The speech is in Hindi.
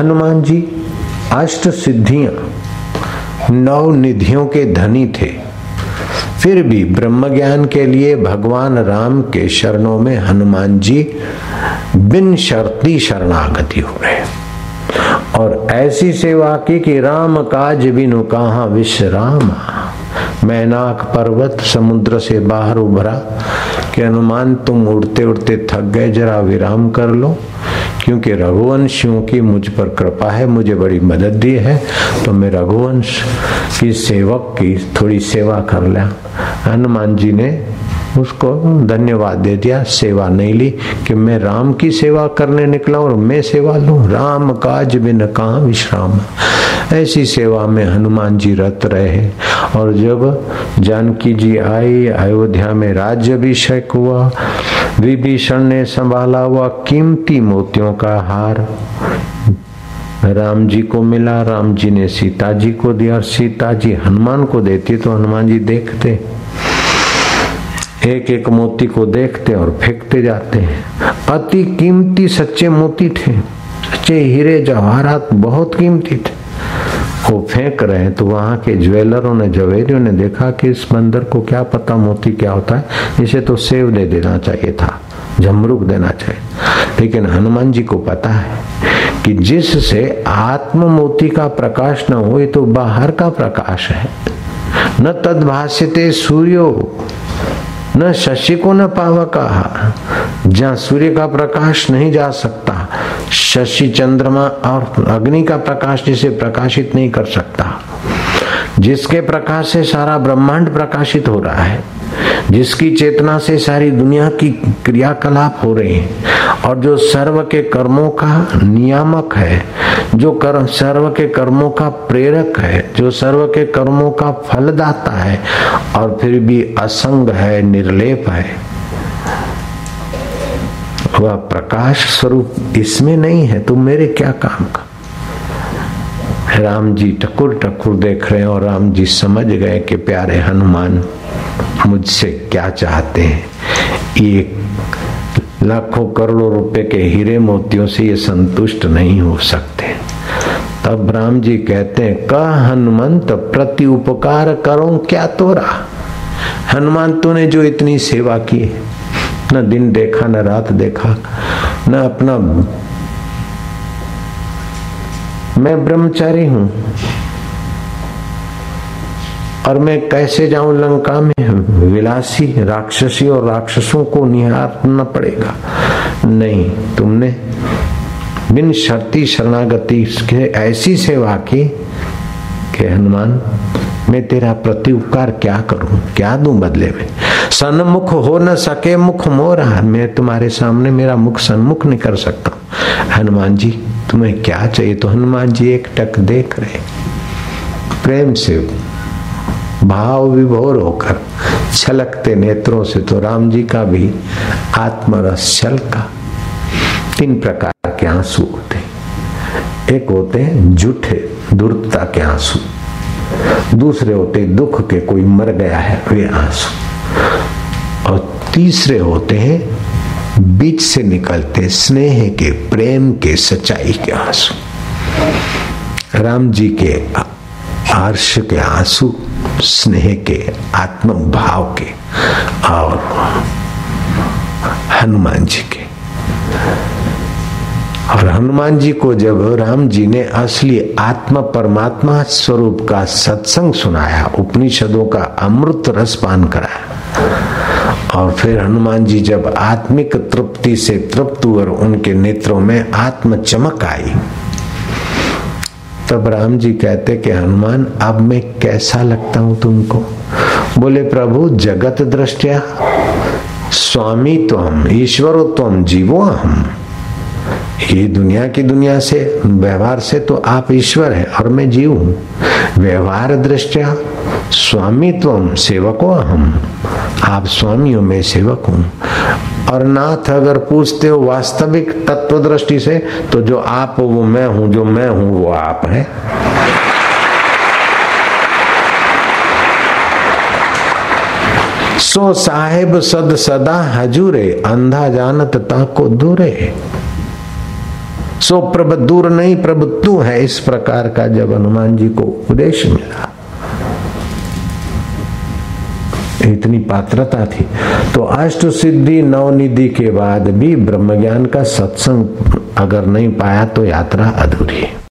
हनुमान जी अष्ट सिद्धियाँ, नौ निधियों के धनी थे। फिर भी ब्रह्म ज्ञान के लिए भगवान राम के शरणों में हनुमान जी बिन शर्ती शरणागति हो गए। और ऐसी सेवा की कि राम काज बिनु कहा विश्राम। मैनाक पर्वत समुद्र से बाहर उभरा कि हनुमान तुम उड़ते उड़ते थक गए, जरा विराम कर लो। क्योंकि रघुवंशियों की मुझ पर कृपा है, मुझे बड़ी मदद दी है तो मैं रघुवंश की सेवक की थोड़ी सेवा कर लिया हनुमान जी ने उसको धन्यवाद दे दिया, सेवा नहीं ली कि मैं राम की सेवा करने निकला और मैं सेवा लू। राम काज बिन कहा विश्राम। ऐसी सेवा में हनुमान जी रत रहे और जब जानकी जी आई, अयोध्या में राज्य अभिषेक हुआ विभीषण ने संभाला हुआ कीमती मोतियों का हार। राम जी को मिला, राम जी ने सीता जी को दिया और सीता जी हनुमान को देती तो हनुमान जी देखते। एक एक मोती को देखते और फेंकते जाते हैं। अति कीमती सच्चे मोती थे, सच्चे हीरे जवाहरात बहुत कीमती थे। वो फेंक रहे हैं तो वहाँ के ज्वेलरों ने, जवेरियों ने देखा कि इस बंदर को क्या पता मोती क्या होता है। इसे तो सेव दे देना चाहिए था झमरुक देना चाहिए। लेकिन हनुमान जी को पता है कि जिससे आत्म मोती का प्रकाश न हो तो बाहर का प्रकाश है। न तद भाष्यते सूर्यो। न शशि को न पावका। जहाँ सूर्य का प्रकाश नहीं जा सकता, शशि चंद्रमा और अग्नि का प्रकाश जिसे प्रकाशित नहीं कर सकता। जिसके प्रकाश से सारा ब्रह्मांड प्रकाशित हो रहा है। जिसकी चेतना से सारी दुनिया की क्रियाकलाप हो रहे हैं। और जो सर्व के कर्मों का नियामक है, जो कर्म सर्व के कर्मों का प्रेरक है, जो सर्व के कर्मों का फलदाता है, और फिर भी असंग है, निर्लेप है, वह प्रकाश स्वरूप इसमें नहीं है तो मेरे क्या काम का? राम जी टकुर टकुर देख रहे हैं और राम जी समझ गए कि प्यारे हनुमान मुझसे क्या चाहते हैं? ये लाखों करोड़ों रुपए के हीरे मोतियों से ये संतुष्ट नहीं हो सकते। तब राम जी कहते हैं, क हनुमंत प्रति उपकार करो क्या तोरा? हनुमान तूने जो इतनी सेवा की न दिन देखा, न रात देखा, न अपना, मैं ब्रह्मचारी हूँ। और मैं कैसे जाऊँ लंका में? विलासी राक्षसी और राक्षसों को निहारना पड़ेगा। नहीं, तुमने बिन शर्ती शरणागति के ऐसी सेवा की कि हनुमान, मैं तेरा प्रति उपकार क्या करूँ? क्या दूँ बदले में? सन्मुख हो न सके मुख मोरा। मैं तुम्हारे सामने मेरा मुख सन्मुख नहीं कर सकता। हनुमान जी, तुम्हें क्या चाहिए? तो हनुमान जी एक टक देख रहे प्रेम से भाव विभोर होकर छलकते नेत्रों से तो राम जी का भी आत्मरस छलका। तीन प्रकार के आँसू होते एक होते हैं झूठे दुर्दता के आँसू। दूसरे होते दुख के कोई मर गया है, वे आँसू। और तीसरे होते हैं बीच से निकलते स्नेह के, प्रेम के, सच्चाई के आँसू। राम जी के आर्ष के आँसू, स्नेह के आत्म भाव के और हनुमान जी के। और हनुमान जी को जब राम जी ने असली आत्मा परमात्मा स्वरूप का सत्संग सुनाया, उपनिषदों का अमृत रस पान कराया, और फिर हनुमान जी जब आत्मिक तृप्ति से तृप्त हुए उनके नेत्रों में आत्म चमक आई तब राम जी कहते कि, हनुमान, अब मैं कैसा लगता हूँ तुमको? बोले, प्रभु, जगत दृष्टिया स्वामी तो हम ईश्वर तो हम जीवो हम ये दुनिया की दुनिया से, व्यवहार से तो आप ईश्वर है और मैं जीव हूँ। व्यवहार दृष्टिया स्वामी तो हम सेवको हम आप स्वामियों में सेवक हूँ। और नाथ अगर पूछते हो वास्तविक तत्व दृष्टि से तो जो आप हो वो मैं हूँ, जो मैं हूँ वो आप है। सो साहेब सद सदा हजूरे, अंधा जानत ताको दूरे। सो प्रभ दूर नहीं, प्रभु तू है। इस प्रकार का जब हनुमान जी को उपदेश मिला। इतनी पात्रता थी। तो अष्ट सिद्धि नवनिधि के बाद भी ब्रह्म ज्ञान का सत्संग अगर नहीं पाया तो यात्रा अधूरी है।